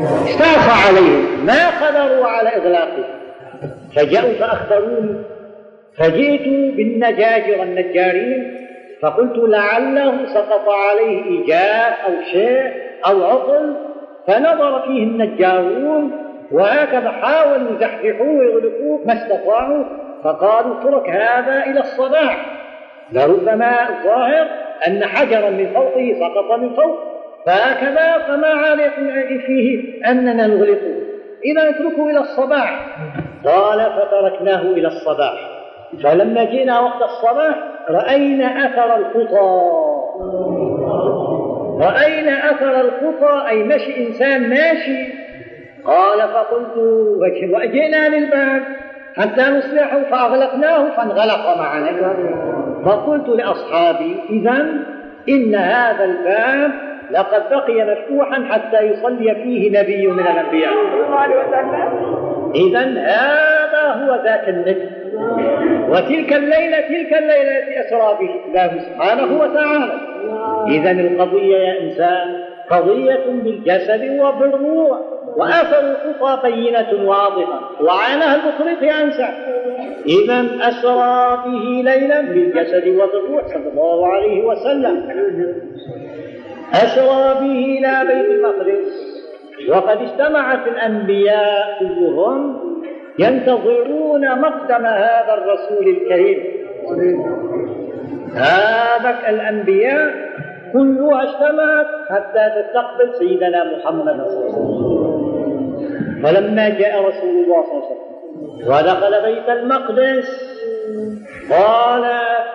استعصى عليهم. ما قدروا على إغلاقه. فجاءوا فأخبروني فجئت بالنجاجر النجارين فقلت لعله سقط عليه إيجاء أو شيء أو عطل فنظر فيه النجارون وهكذا حاولوا يزحزحوه ويغلقوه ما استطاعوا فقالوا اترك هذا إلى الصباح. لربما الظاهر أن حجرا من فوقه سقط من فوق. فهكذا فما فيه أننا نغلقه إذا اتركه إلى الصباح. قال فتركناه إلى الصباح. فلما جئنا وقت الصباح رأينا أثر الخطى. رأينا أثر الخطى أي مشي إنسان ماشي. قال فقلت وجئنا للباب. حتى نصلحه فأغلقناه فانغلق معنا. فقلت لأصحابي إذا إن هذا الباب لقد بقي مفتوحا حتى يصلي فيه نبي من الأنبياء. إذا هذا هو ذاك النبي وتلك الليلة تلك الليلة التي أسرى به الله سبحانه وتعالى. إذا القضية يا إنسان قضية بالجسد وبالروح. وأثر الخطى بينة واضحة. وعانها المطرق ينسى إذا أسرى به ليلا بالجسد وبالروح صلى الله عليه وسلم. أسرى به إلى بيت المقدس. وقد اجتمعت الأنبياء كلهم ينتظرون مقدم هذا الرسول الكريم. هذا الأنبياء كلها اجتمعت حتى تستقبل سيدنا محمد صلى الله عليه وسلم. فلما جاء رسول الله صلى الله عليه وسلم ودخل بيت المقدس قال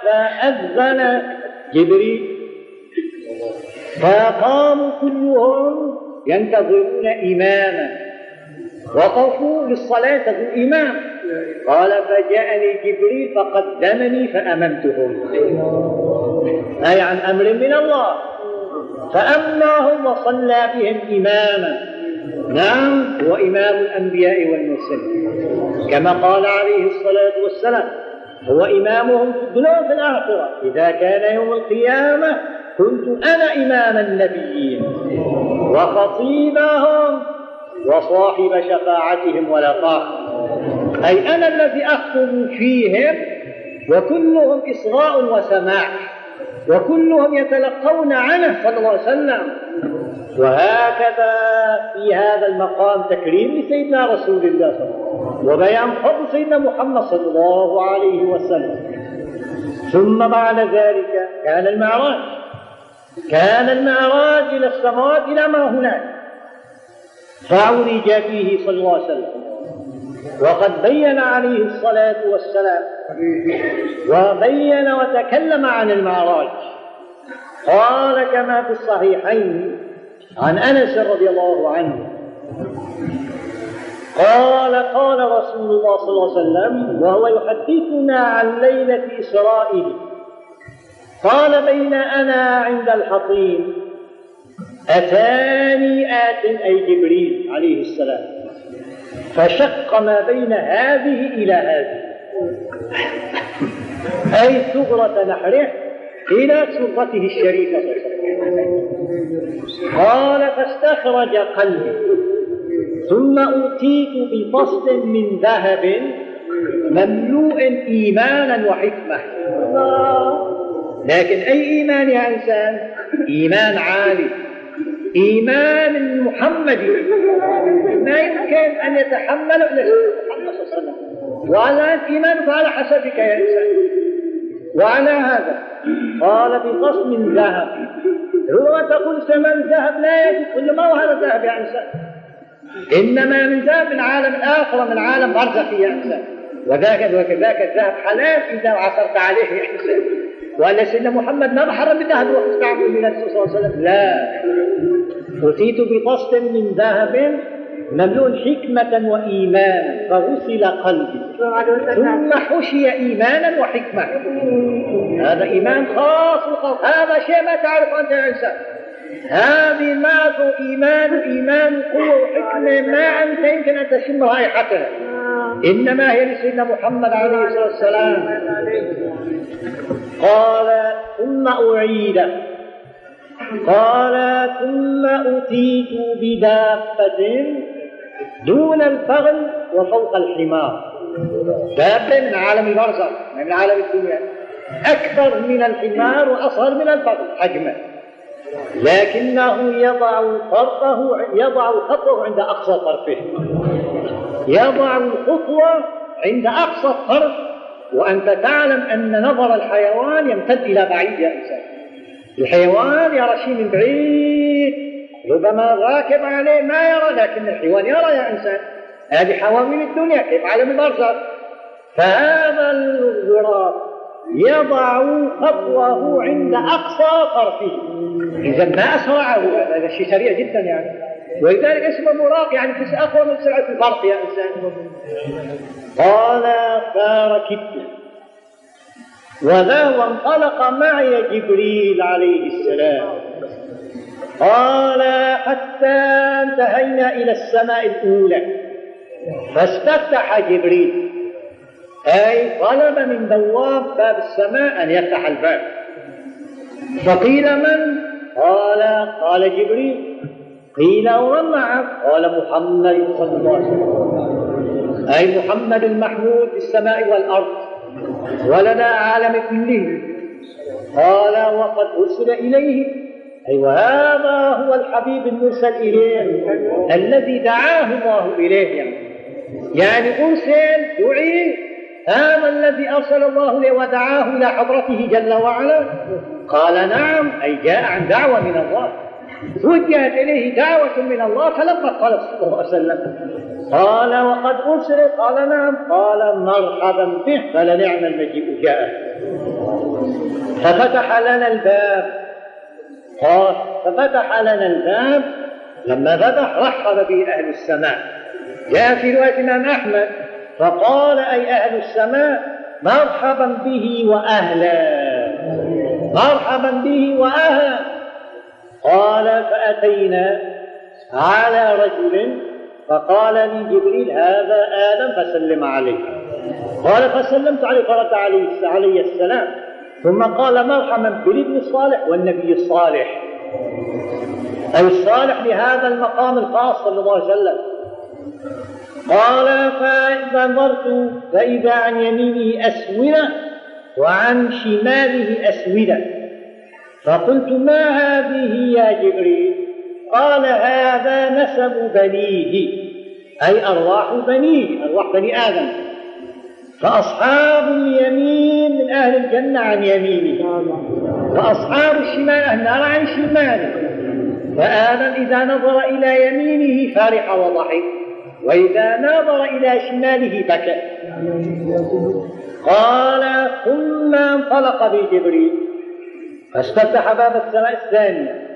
فأذن جبريل. فقاموا كلهم ينتظرون إماما وقفوا للصلاة تقول إمام. قال فجاءني جبريل فقدمني فأممتهم. أي عن أمر من الله. فأماهم وصلى بهم إماما. نعم هو إمام الأنبياء والمرسلين. كما قال عليه الصلاة والسلام هو إمامهم في الدنيا وفي الآخرة. إذا كان يوم القيامة كنت أنا إمام النبيين وخطيبهم وصاحب شفاعتهم فاخر أي أنا الذي أخطب فيهم وكلهم إصغاء وسماع وكلهم يتلقون عنه صلى الله عليه وسلم. وهكذا في هذا المقام تكريم لسيدنا رسول الله صلى الله عليه وسلم وبيان فضل سيدنا محمد صلى الله عليه وسلم. ثم بعد ذلك كان المعراج. كان المعراج إلى السماوات إلى ما هناك. فعرج فيه صلى الله عليه وسلم. وقد بين عليه الصلاة والسلام. وبين وتكلم عن المعراج. قال كما في الصحيحين عن أنس رضي الله عنه. قال قال رسول الله صلى الله عليه وسلم وهو يحدثنا عن ليلة إسرائيل. قال بين أنا عند الحطيم أتاني آت أي جبريل عليه السلام. فشق ما بين هذه إلى هذه. أي ثغرة نحره إلى سرته الشريفة. قال فاستخرج قلبي. ثم أوتيت بفصل من ذهب مملوء إيمانا وحكمة. لكن أي إيمان يا إنسان؟ إيمان عالي. إيمان محمدي. ما يمكن أن يتحمل إلا عليه وسلم. وعلى إيمانك على حسبك يا إنسان. وعلى هذا قال بقص من ذهب. هو تقول ثمن ذهب لا يجب كل ما هذا ذهب يا إنسان؟ إنما من ذهب من عالم آخر من عالم برزخي يا إنسان. وذاك وكذاك الذهب حلال إذا عثرت عليه يا إنسان. وأن سيدنا محمد ما بحرم بالذهب واستعمل من النبي صلى الله عليه وسلم. لا. أتيت بقصد من ذهب مملوء حكمة وإيمانا فغسل قلبي. ثم حشي إيمانا وحكمة. هذا إيمان خاص هذا شيء ما تعرف أنت يا إنسان هذه معه إيمان. إيمان قوة وحكمة ما أنت يمكن أن تشم رائحتها إنما هي لسيدنا محمد عليه الصلاة والسلام. قال ثم أعيد. قال ثم أتيت بدابة دون الفغل وفوق الحمار. دابة من عالم البرزخ من عالم الدنيا. أكبر من الحمار وأصغر من الفغل حجما لكنه يضع طرفه يضع خطوه عند أقصى طرفه. يضع الخطوة عند أقصى الطرف وأنت تعلم أن نظر الحيوان يمتد إلى بعيد يا إنسان. الحيوان يرى شيء من بعيد. ربما راكب عليه ما يرى لكن الحيوان يرى يا إنسان. هذه حواوين الدنيا كيف عالم البرزخ؟ فهذا الغراب يضع خطوه عند أقصى طرفه. إذا ما أسرعه هذا شيء سريع جدا يعني. ولذلك اسمه براق يعني في أقوى من سرعة البرق يا إنسان. قال فركبت وذا وانطلق معي جبريل عليه السلام. قال حتى انتهينا إلى السماء الأولى. فاستفتح جبريل. أي طلب من بواب باب السماء أن يفتح الباب. فقيل من؟ قال قال جبريل. قيل ومن معك؟ قال محمد صلى الله عليه وسلم. أي محمد المحمود في السماء والأرض. ولنا عالم كله. قال وقد أرسل إليه. أي وهذا هو الحبيب المرسل إليه. الذي دعاه الله إليه. يعني, أرسل دعي هذا الذي أرسل الله إليه ودعاه إلى حضرته جل وعلا. قال نعم. أي جاء عن دعوة من الله. وجهت إليه دعوة من الله فلما قال صلى الله عليه وسلم قال وقد أرسل قال نعم قال مرحبا به فلنعم المجيء جاء ففتح لنا الباب. قال ففتح لنا الباب. لما فتح رحب به أهل السماء. جاء في رواية الإمام أحمد. فقال أي أهل السماء مرحبا به وأهلا. مرحبا به وأهلا. قال فأتينا على رجل فقال لي جبريل هذا آدم فسلم عليه. قال فسلمت عليه فرد عليه علي السلام. ثم قال مرحبا بالابن الصالح والنبي الصالح. أي الصالح لهذا المقام الخاص صلى الله عليه وسلم. قال فإذا نظرت فإذا عن يمينه أسودة وعن شماله أسودة فقلت ما هذه يا جبريل؟ قال هذا نسب بنيه أي أرواح بنيه أرواح بني آدم. فأصحاب اليمين من أهل الجنة عن يمينه. وأصحاب الشمال أهل النار عن شماله. فآدم إذا نظر إلى يمينه فرح وضحك وإذا نظر إلى شماله بكى. قال ثم انطلق بجبريل. فاستفتح باب السماء الثانية.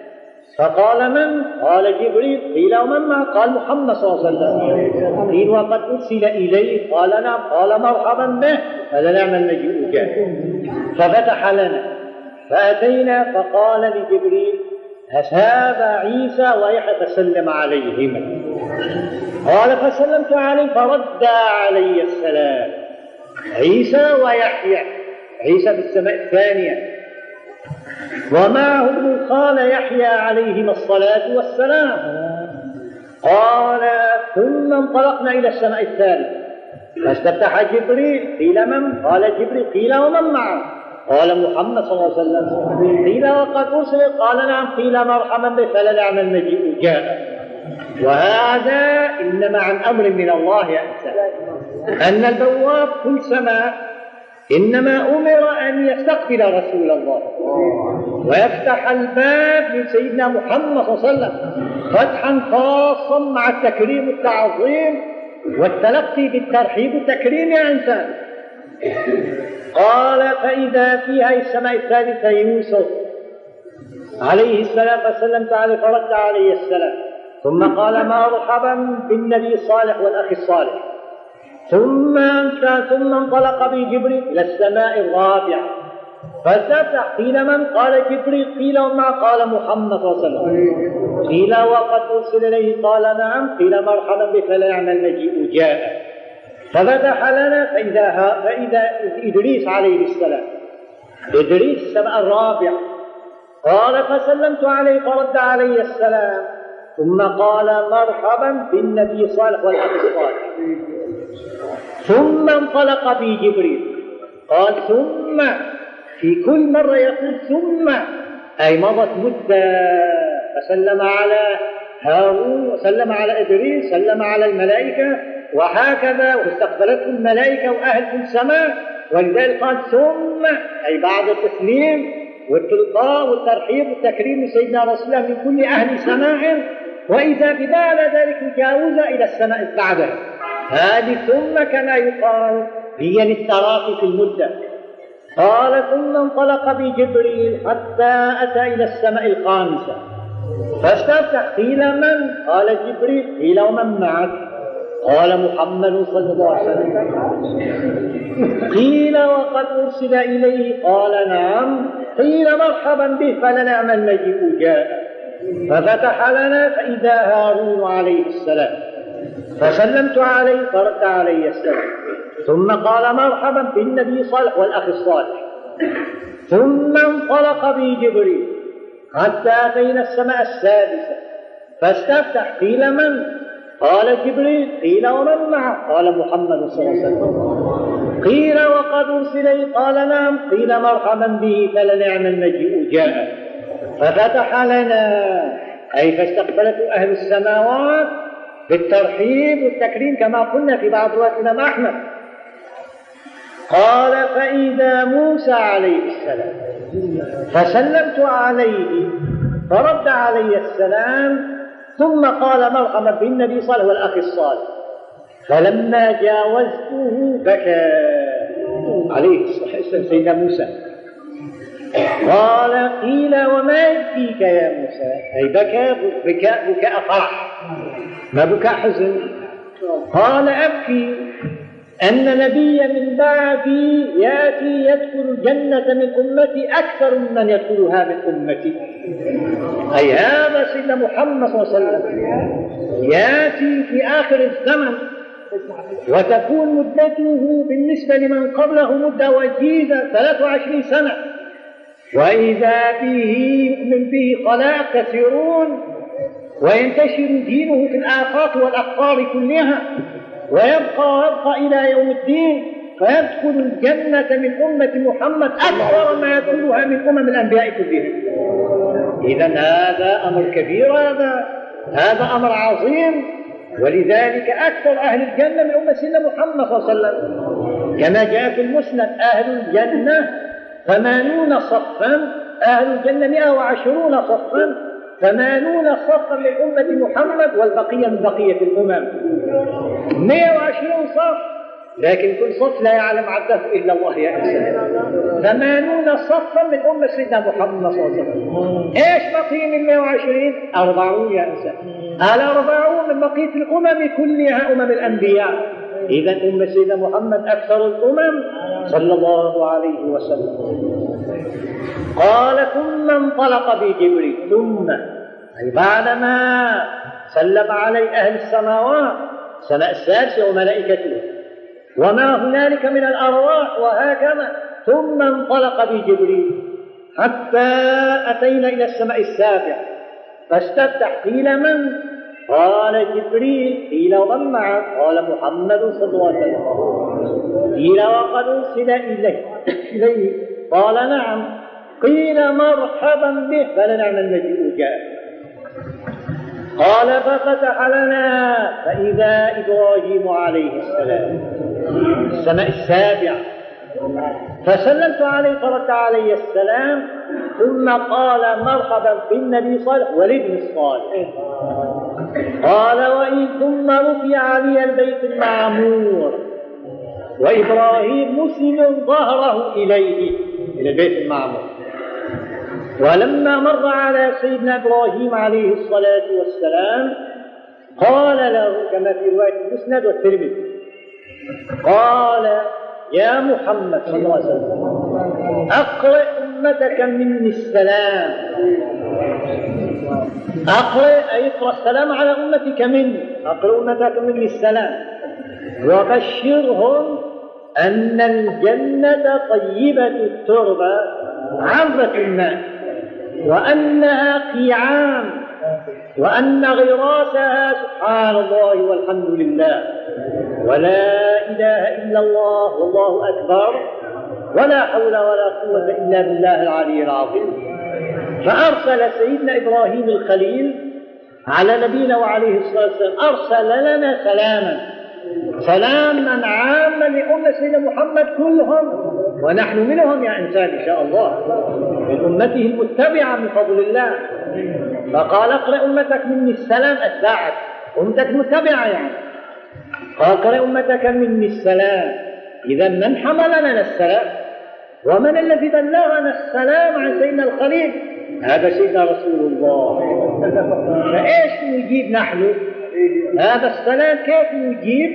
فقال من؟ قال جبريل. قيل ومن معه؟ قال محمد صلى الله عليه وسلم. قيل وقد أرسل إليه. قال نعم. قال مرحبا به. فلنعم المجيء جاء. ففتح لنا. فأتينا فقال لجبريل هذا عيسى ويحيى فسلم عليهما. قال فسلمت عليه فرد علي السلام. عيسى ويحيى. عيسى في السماء الثانية. ومعه قال يحيى عليهما الصلاة والسلام. قال ثم انطلقنا إلى السماء الثالثة فاستفتح جبريل قيل من؟ قال جبريل قيل ومن معه؟ قال محمد صلى الله عليه وسلم. قيل وقد أرسل. قال نعم قيل مرحبا به فلنعم المجيء. جاء. وهذا إنما عن أمر من الله إنسان أن البواب كل سماء إنما أمر أن يستقبل رسول الله. ويفتح الباب لسيدنا محمد صلى الله عليه وسلم فتحا خاصا مع التكريم والتعظيم والتلقي بالترحيب والتكريم يا إنسان. قال فإذا في هذه السماء الثالثة يوسف عليه السلام فسلمت عليه فرد عليه السلام. ثم قال مرحبا بالنبي الصالح والأخ الصالح. ثم ثم انطلق به جبريل إلى السماء الرابعة. فاستفتح قيل من؟ قال جبريل. قيل وما قال محمد صلى الله عليه وسلم. قيل وقد أرسل إليه. قال نعم. قيل مرحبا بك فلنعم المجيء جاء ففتح لنا فإذا, فإذا إدريس عليه السلام. إدريس السماء الرابعة. قال فسلمت عليه فرد علي السلام. ثم قال مرحبا بالنبي صالح والأخ الصالح ثم انطلق بي جبريل. قال ثم في كل مرة يقول ثم أي مضت مدة فسلم على هارون وسلم على إدريس سلم على الملائكة وهكذا واستقبلته الملائكة وأهل السماء. ولذلك قال ثم أي بعد التسليم والتلقاء والترحيب والتكريم لسيدنا رسول الله من كل أهل سماع وإذا ببعد ذلك جاوز إلى السماء بعدها هذه ثم كما يقال هي للتراخي في المدة. قال ثم انطلق بجبريل حتى أتى إلى السماء الخامسة فاستفتح قيل من؟ قال جبريل قيل ومن معك؟ قال محمد صلى الله عليه وسلم. قيل وقد أرسل إليه قال نعم. قيل مرحبا به فلنعم المجيء جاء. ففتح لنا فإذا هارون عليه السلام. فسلمت عليه فرد علي السلام. ثم قال مرحبا بالنبي صالح والأخ الصالح. ثم انطلق بي جبريل. حتى أتينا السماء السادسة. فاستفتح قيل من؟ قال جبريل. قيل ومن معه؟ قال محمد صلى الله عليه وسلم. قيل وقد أرسل قال نعم. قيل مرحبا به فلنعم المجيء. جاء. ففتح لنا. أي فاستقبلته أهل السماوات. بالترحيب والتكريم كما قلنا في بعض روايات الإمام أحمد. قال فإذا موسى عليه السلام فسلمت عليه فرد علي السلام ثم قال مرحبا بالنبي صالح والأخ الصالح. فلما جاوزته بكى. عليه الصلاة والسلام سيدنا موسى. قال قيل وما يبكيك يا موسى؟ أي بكى بكاء بكاء فرح. ما بكاء حزن؟ قال أبكي. أن نبي من بعدي يأتي يدخل الجنة من أمتي أكثر ممن يدخلها من أمتي. أي هذا سيدنا محمد صلى الله عليه وسلم. يأتي في آخر الزمن وتكون مدته بالنسبة لمن قبله مدة وجيزة 23 سنة. وإذا به يؤمن به خلائق كثيرون وينتشر دينه في الآفاق والأقطار كلها ويبقى ويبقى إلى يوم الدين فيدخل الجنة من أمة محمد أكثر ما يدخلها من أمم الأنبياء كلهم. إذا هذا أمر كبير هذا هذا أمر عظيم ولذلك أكثر أهل الجنة من أمة سيدنا محمد صلى الله عليه وسلم. كما جاء في المسند أهل الجنة ثمانون صفا أهل الجنة مئة وعشرون صفا ثمانون صفا من أمة محمد والبقية من بقية الأمم. مئة وعشرون صف. لكن كل صف لا يعلم عده إلا الله يا إنسان. ثمانون صفا من أمة سيدنا محمد صلى الله عليه وسلم. إيش بقي من 120 أربعون يا إنسان. الأربعون من بقية الأمم كلها أمم الأنبياء. إذا أمة سيدنا محمد أكثر الأمم صلى الله عليه وسلم. قال ثم انطلق بجبريل ثم أي بعدما سلم علي أهل السماوات سماء السادسة وملائكته وما هنالك من الأرواح وهكذا ثم انطلق بجبريل. حتى أتينا إلى السماء السابعة فاستفتح قيل من؟ قال جبريل. قيل ومن معه؟ قال محمد صلى الله عليه وسلم. قيل وقد أرسل إليه إليه؟ قال نعم. قيل مرحبا به. فلنعم المجيء جاء قال ففتح لنا فإذا إبراهيم عليه السلام. السماء السابعة. فسلمت عليه فرد علي السلام ثم قال مرحبا بالنبي صالح والابن الصالح. قال وإن ثم رفع علي البيت المعمور. وإبراهيم مسلم ظهره إليه إلى البيت المعمور. ولما مر على سيدنا إبراهيم عليه الصلاة والسلام قال له كما في رواية المسند والترمذي قال يا محمد صلى الله عليه وسلم أقرئ أمتك مني السلام. أقرئ أي اقرأ السلام على أمتك مني. أقرئ أمتك مني السلام. وبشرهم أن الجنة طيبة التربة عذبه الماء. وأنها قيعان وأن غراسها سبحان الله والحمد لله. ولا إله إلا الله والله أكبر. ولا حول ولا قوة إلا بالله العلي العظيم. فأرسل سيدنا إبراهيم الخليل على نبينا وعليه الصلاة والسلام أرسل لنا سلاما. سلاما عاما لأمة سيدنا محمد كلهم. ونحن منهم يا إنسان إن شاء الله. من أمته المتبعة من فضل الله. فقال اقرأ أمتك مني السلام أتباعك. أمتك متبعة يعني. قال اقرأ أمتك مني السلام. إذا من حمل لنا السلام؟ ومن الذي بلغنا السلام عن سيدنا الخليل هذا سيدنا رسول الله. فإيش نجيب نحن؟ هذا السلام كيف نجيب؟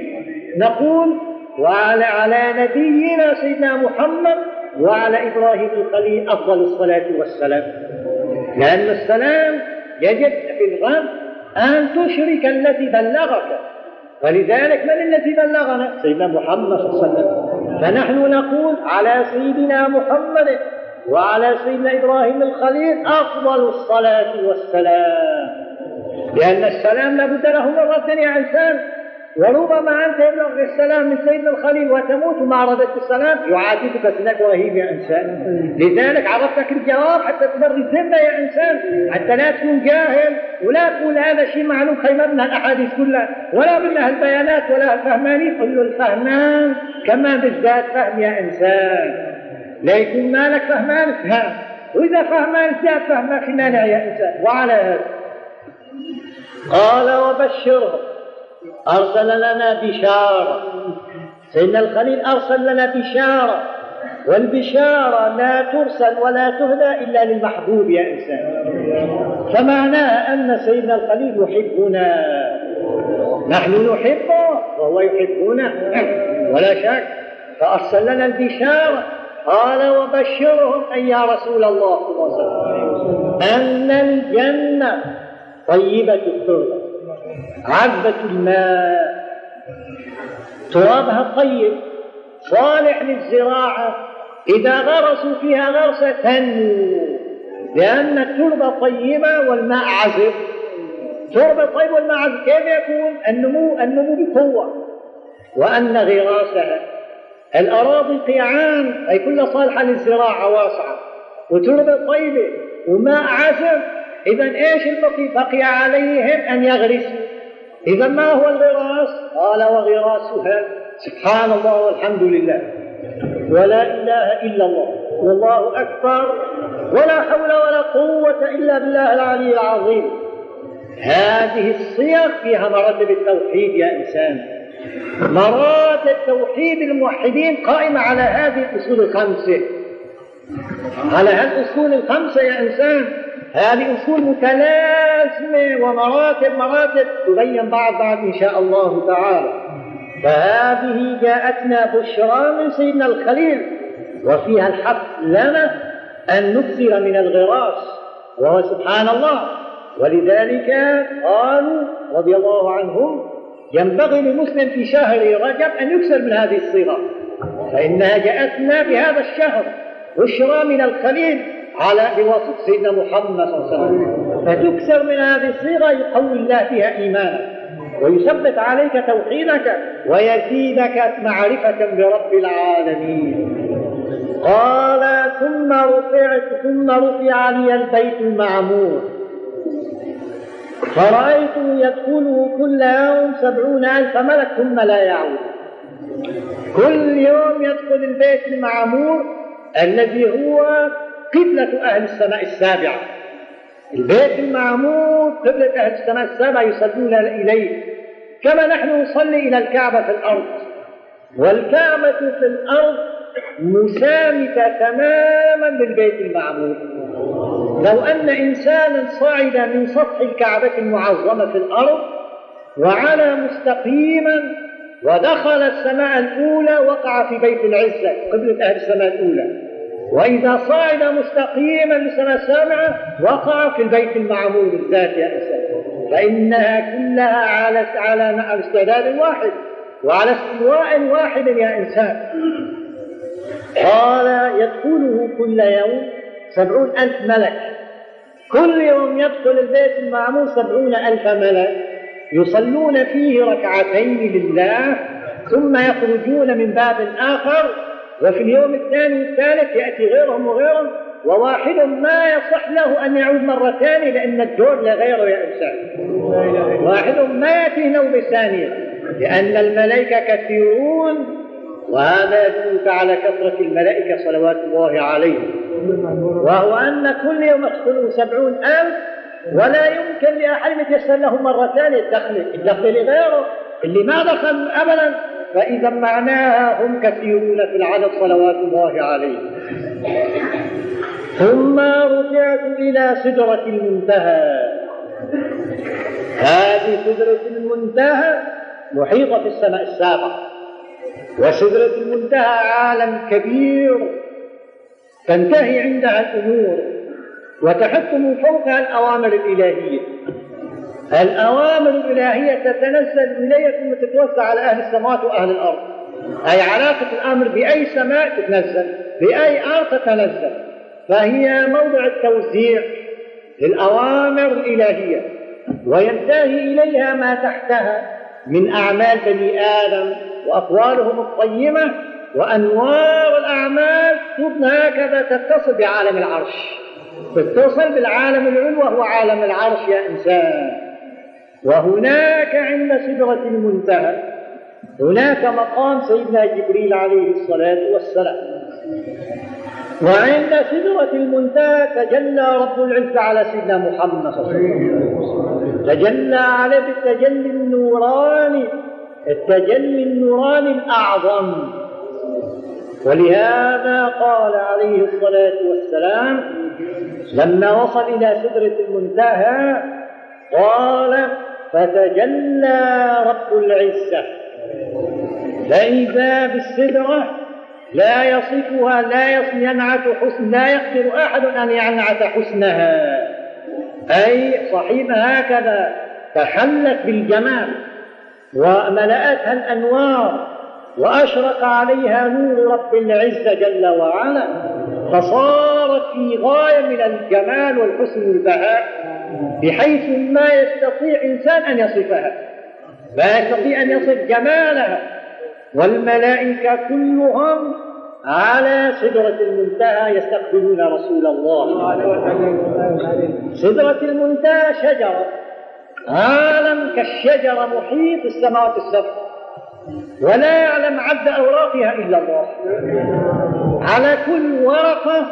نقول وعلى على نبينا سيدنا محمد وعلى إبراهيم الخليل أفضل الصلاة والسلام. لأن السلام يجب في الغم أن تشرك الذي بلغك. ولذلك من الذي بلغنا؟ سيدنا محمد صلى الله عليه وسلم. فنحن نقول على سيدنا محمد وعلى سيدنا إبراهيم الخليل أفضل الصلاة والسلام. لأن السلام لابد له مرة يا إنسان. وربما أنت يبلغ السلام من سيدنا الخليل وتموت ما رددت السلام يعاتبك سيدنا إبراهيم يا إنسان. لذلك عرفتك الجواب حتى تبرر الذمة يا إنسان حتى لا تكون جاهل ولا تقول هذا شيء معلوم خيمة من الأحاديث كلها ولا منها البيانات ولا الفهمانين كل الفهمان كما بالذات فهم يا إنسان. لا يكون مالك فهمان فهم وإذا فهمان زاد فهمك مانع يا إنسان. وعلى هذا. قال وبشرهم أرسل لنا بشارة. سيدنا الخليل أرسل لنا بشارة. والبشارة لا ترسل ولا تهدى إلا للمحبوب يا إنسان. فمعناها أن سيدنا الخليل يحبنا. نحن نحبه وهو يحبنا. ولا شك. فأرسل لنا البشارة. قال وبشرهم أي يا رسول الله صلى الله عليه وسلم. أن الجنة طيبة التربة. عذبة الماء. ترابها طيب صالح للزراعة. إذا غرسوا فيها غرسة تنمو. لأن التربة طيبة والماء عذب. تربة طيبة والماء عذب. كيف يكون؟ النمو النمو بقوة وأن غراسها. الأراضي قيعان أي كلها صالحة للزراعة واسعة وتربة طيبة وماء عذب. إذا إيش البقي؟ بقي عليهم أن يغرسوا. إذا ما هو الغراس؟ قال وغراسها. سبحان الله والحمد لله. ولا إله إلا الله. والله أكبر. ولا حول ولا قوة إلا بالله العلي العظيم. هذه الصيغ فيها مراتب التوحيد يا إنسان. مراتب توحيد الموحدين قائمة على هذه الأصول الخمسة. على هذه الأصول الخمسة يا إنسان. هذه أصول متلازمة ومراتب مراتب تبين بعض بعض إن شاء الله تعالى. فهذه جاءتنا بشرى من سيدنا الخليل وفيها الحق لنا أن نكثر من الغراس. وهو سبحان الله. ولذلك قالوا رضي الله عنهم ينبغي للمسلم في شهر رجب أن يكثر من هذه الصيغة فإنها جاءتنا بهذا الشهر بشرى من الخليل. على بواسطة سيدنا محمد صلى الله عليه وسلم. فتكثر من هذه الصيغة يقوي الله فيها إيمانك ويثبت عليك توحيدك ويزيدك معرفة برب العالمين. قال ثم رفعت ثم رفع لي البيت المعمور. فرأيته يدخله كل يوم سبعون ألف ملك ثم لا يعود. كل يوم يدخل البيت المعمور الذي هو قبلة أهل السماء السابعة. البيت المعمور قبلة أهل السماء السابعة يصلون إليه. كما نحن نصلي إلى الكعبة في الأرض. والكعبة في الأرض مسامتة تماما للبيت المعمور. لو أن إنسانا صعد من سطح الكعبة المعظمة في الأرض وعلى مستقيما ودخل السماء الأولى وقع في بيت العزة قبلة أهل السماء الأولى. وإذا صعد مستقيما للسماء السابعة وقع في البيت المعمور بالذات يا إنسان فإنها كلها على على استعداد واحد وعلى استواء واحد يا إنسان. قال يدخله كل يوم سبعون ألف ملك. كل يوم يدخل البيت المعمور سبعون ألف ملك. يصلون فيه ركعتين لله ثم يخرجون من باب آخر وفي اليوم الثاني والثالث يأتي غيرهم وغيرهم وواحد ما يصح له أن يعود مرة ثانية لأن الدور لغيره يا إنسان. واحد ما يأتي نوبة ثانية لأن الملائكة كثيرون وهذا يدلك على كثرة الملائكة صلوات الله عليهم. وهو أن كل يوم يدخلوا سبعون ألف ولا يمكن لأحد يتيسر له مرة ثانية الدخل الدخل لغيره اللي ما دخل أبدا فإذا معناها هم كثيرون في العدد صلوات الله عليهم ثم رجعت إلى سدرة المنتهى. هذه سدرة المنتهى محيطة في السماء السابعة وسدرة المنتهى عالم كبير تنتهي عندها الأمور وتحط من فوقها الأوامر الإلهية. الأوامر الإلهية تتنزل إليها ثم تتوسع على أهل السماوات وأهل الأرض. أي علاقة الأمر بأي سماء تتنزل بأي أرض تتنزل. فهي موضع التوزيع للأوامر الإلهية وينتهي إليها ما تحتها من أعمال بني آدم وأقوالهم الطيبة وأنوار الأعمال تبنى هكذا تتصل بعالم العرش. تتصل بالعالم العلوي وهو عالم العرش يا إنسان. وهناك عند سدرة المنتهى هناك مقام سيدنا جبريل عليه الصلاة والسلام. وعند سدرة المنتهى تجلى رب العزة على سيدنا محمد صلى الله عليه وسلم. تجلى عليه بالتجلي النوراني التجلي النوراني الأعظم. ولهذا قال عليه الصلاة والسلام لما وصل إلى سدرة المنتهى قال فتجلى رب العزة. فإذا بالسدرة لا يصفها لا ينعت حسن لا يقدر أحد أن ينعت حسنها. أي صحيفة هكذا تحلت بالجمال وملأتها الأنوار وأشرق عليها نور رب العزة جل وعلا فصارت في غاية من الجمال والحسن والبهاء. بحيث ما يستطيع إنسان أن يصفها. لا يستطيع أن يصف جمالها. والملائكة كلهم على سدرة المنتهى يستقبلون رسول الله. سدرة المنتهى شجرة. عالم كالشجرة محيط السماوات السبع. ولا يعلم عد أوراقها إلا الله. على كل ورقة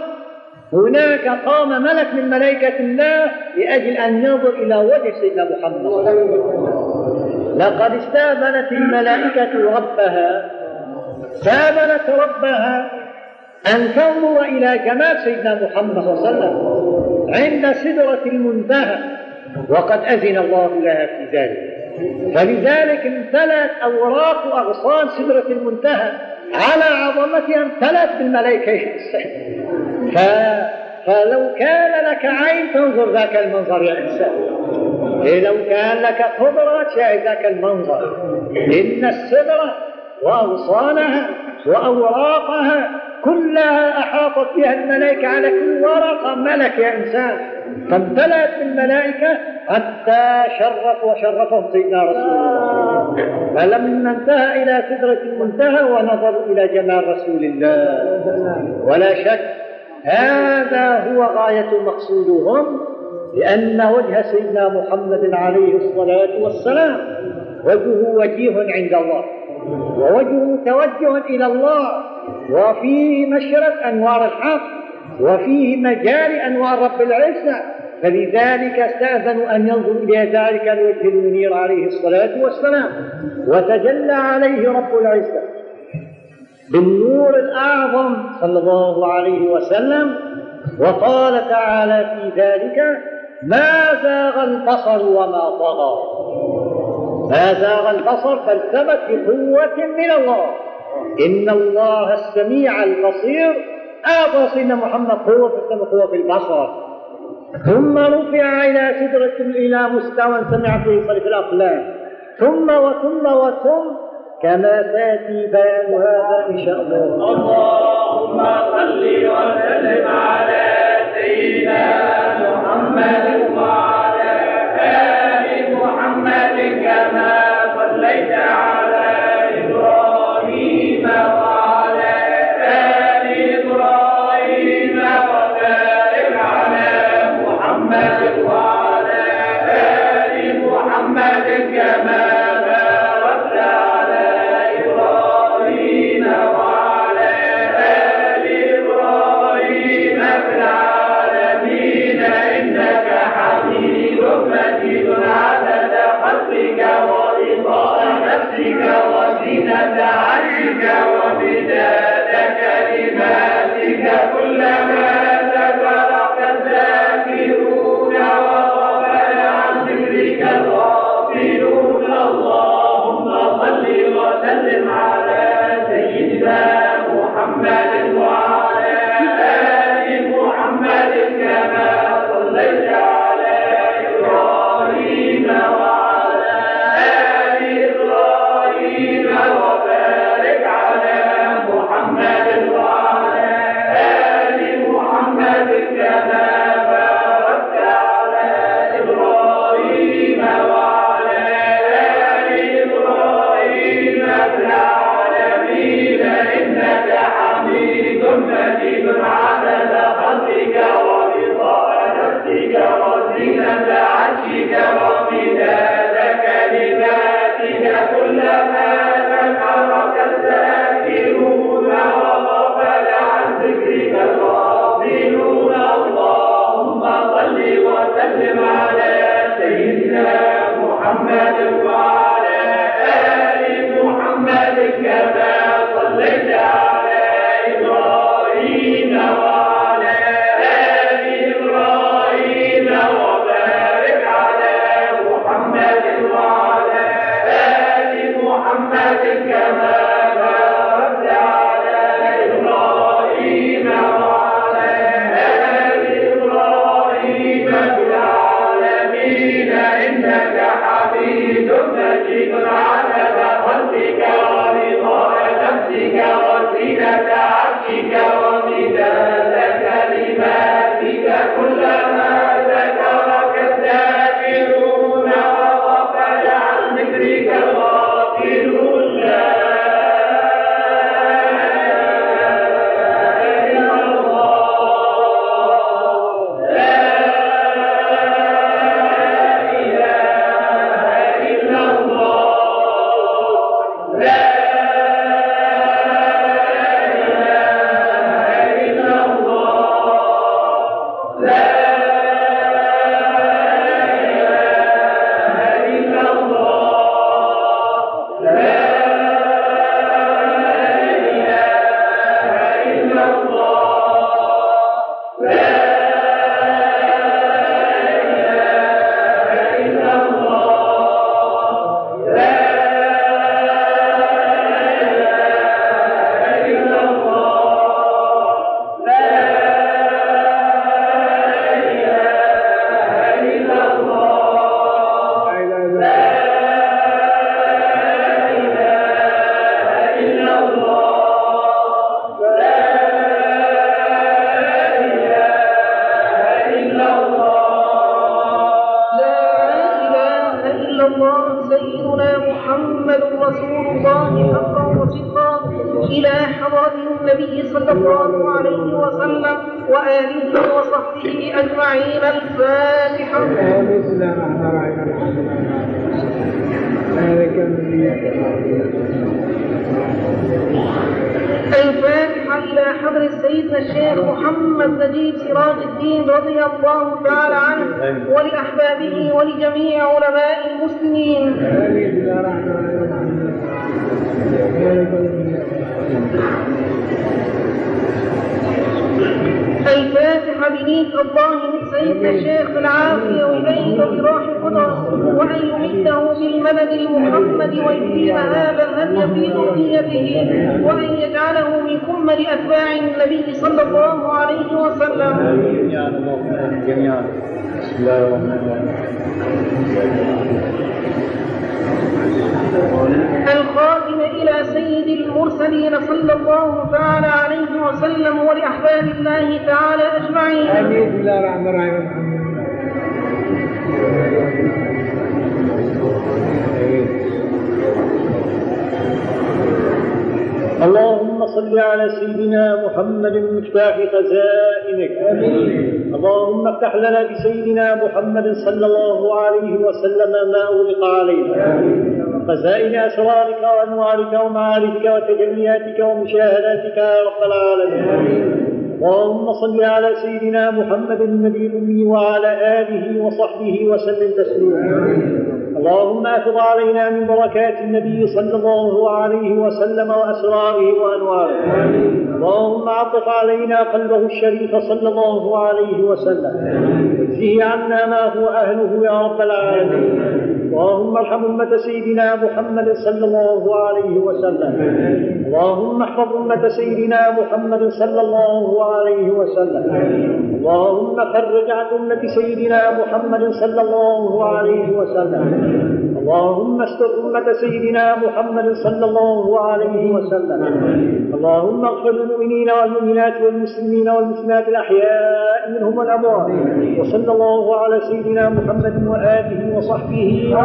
هناك قام ملك من ملائكة الله لأجل أن ينظر إلى وجه سيدنا محمد. لقد استأذنت الملائكة ربها. استأذنت ربها أن تنظر إلى جمال سيدنا محمد صلى الله عليه وسلم عند سدرة المنتهى. وقد أذن الله لها في ذلك. فلذلك امتلأت أوراق أغصان سدرة المنتهى. على عظمتها امتلأت بالملائكة. ف... فلو كان لك عين تنظر ذاك المنظر يا إنسان. إيه لو كان لك قدرة تشاهد ذاك المنظر. إن السدرة وأغصانها وأوراقها كلها أحاطت بها الملائكة على كل ورقة ملك يا إنسان. فامتلأت بالملائكة حتى شرف وشرفهم سيدنا رسول الله. فلما انتهى إلى سدرة المنتهى ونظروا إلى جمال رسول الله؟ ولا شك هذا هو غاية مقصودهم لأن وجه سيدنا محمد عليه الصلاة والسلام وجهه وجيه عند الله ووجهه توجه إلى الله وفيه مشرق أنوار الحق وفيه مجال أنوار رب العزة فلذلك استأذنوا أن ينظروا إلى ذلك الوجه المنير عليه الصلاة والسلام. وتجلى عليه رب العزة بالنور الأعظم صلى الله عليه وسلم وقال تعالى في ذلك ما زاغ البصر وما طغى. ما زاغ البصر بل بقوة من الله. إن الله السميع البصير. أعطى سيدنا محمد قوة قوة البصر. ثم رفع إلى سدرة إلى مستوى سمع فيه صرف الأقلام. ثم وثم وثم كما تاتي بيان هذا إن شاء الله. اللهم صل وسلم على سيدنا محمد. رضي الله تعالى عنه ولأحبابه ولجميع علماء المسلمين. الفاتحة بنية الله من سيدنا الشيخ العافية وبيت براحة الخضر وأن يمده بالمدد المحمد ويتم هذا الهدي في ذريته وأن يجعله من كمل أتباع النبي صلى الله عليه وسلم. جميعا اللهم جميعا بسم الله الرحمن الرحيم القادم إلى سيد المرسلين صلى الله تعالى عليه وسلم ولأحباب الله تعالى أجمعين. آمين. بسم الله الرحمن الرحيم. اللهم صل على سيدنا محمد مفتاح خزائنك. اللهم افتح لنا بسيدنا محمد صلى الله عليه وسلم ما أغلق علينا. خزائن أسرارك وأنوارك ومعارفك وتجلياتك ومشاهداتك يا رب العالمين. اللهم صل على سيدنا محمد النبي الأمي وعلى آله وصحبه وسلم تسليما. اللهم أفض علينا من بركات النبي صلى الله عليه وسلم وأسراره وأنواره. اللهم عطف علينا قلبه الشريف صلى الله عليه وسلم. واجزه عنا ما هو أهله يا رب العالمين. اللهم ارحم أمة سيدنا محمد صلى الله عليه وسلم. اللهم احفظ أمة سيدنا محمد صلى الله عليه وسلم. اللهم فرج عن أمة سيدنا محمد صلى الله عليه وسلم. اللهم استر أمة سيدنا محمد صلى الله عليه وسلم. اللهم اغفر للمؤمنين والمؤمنات والمسلمين والمسلمات الأحياء منهم والأموات. وصلى الله على سيدنا محمد وآله وصحبه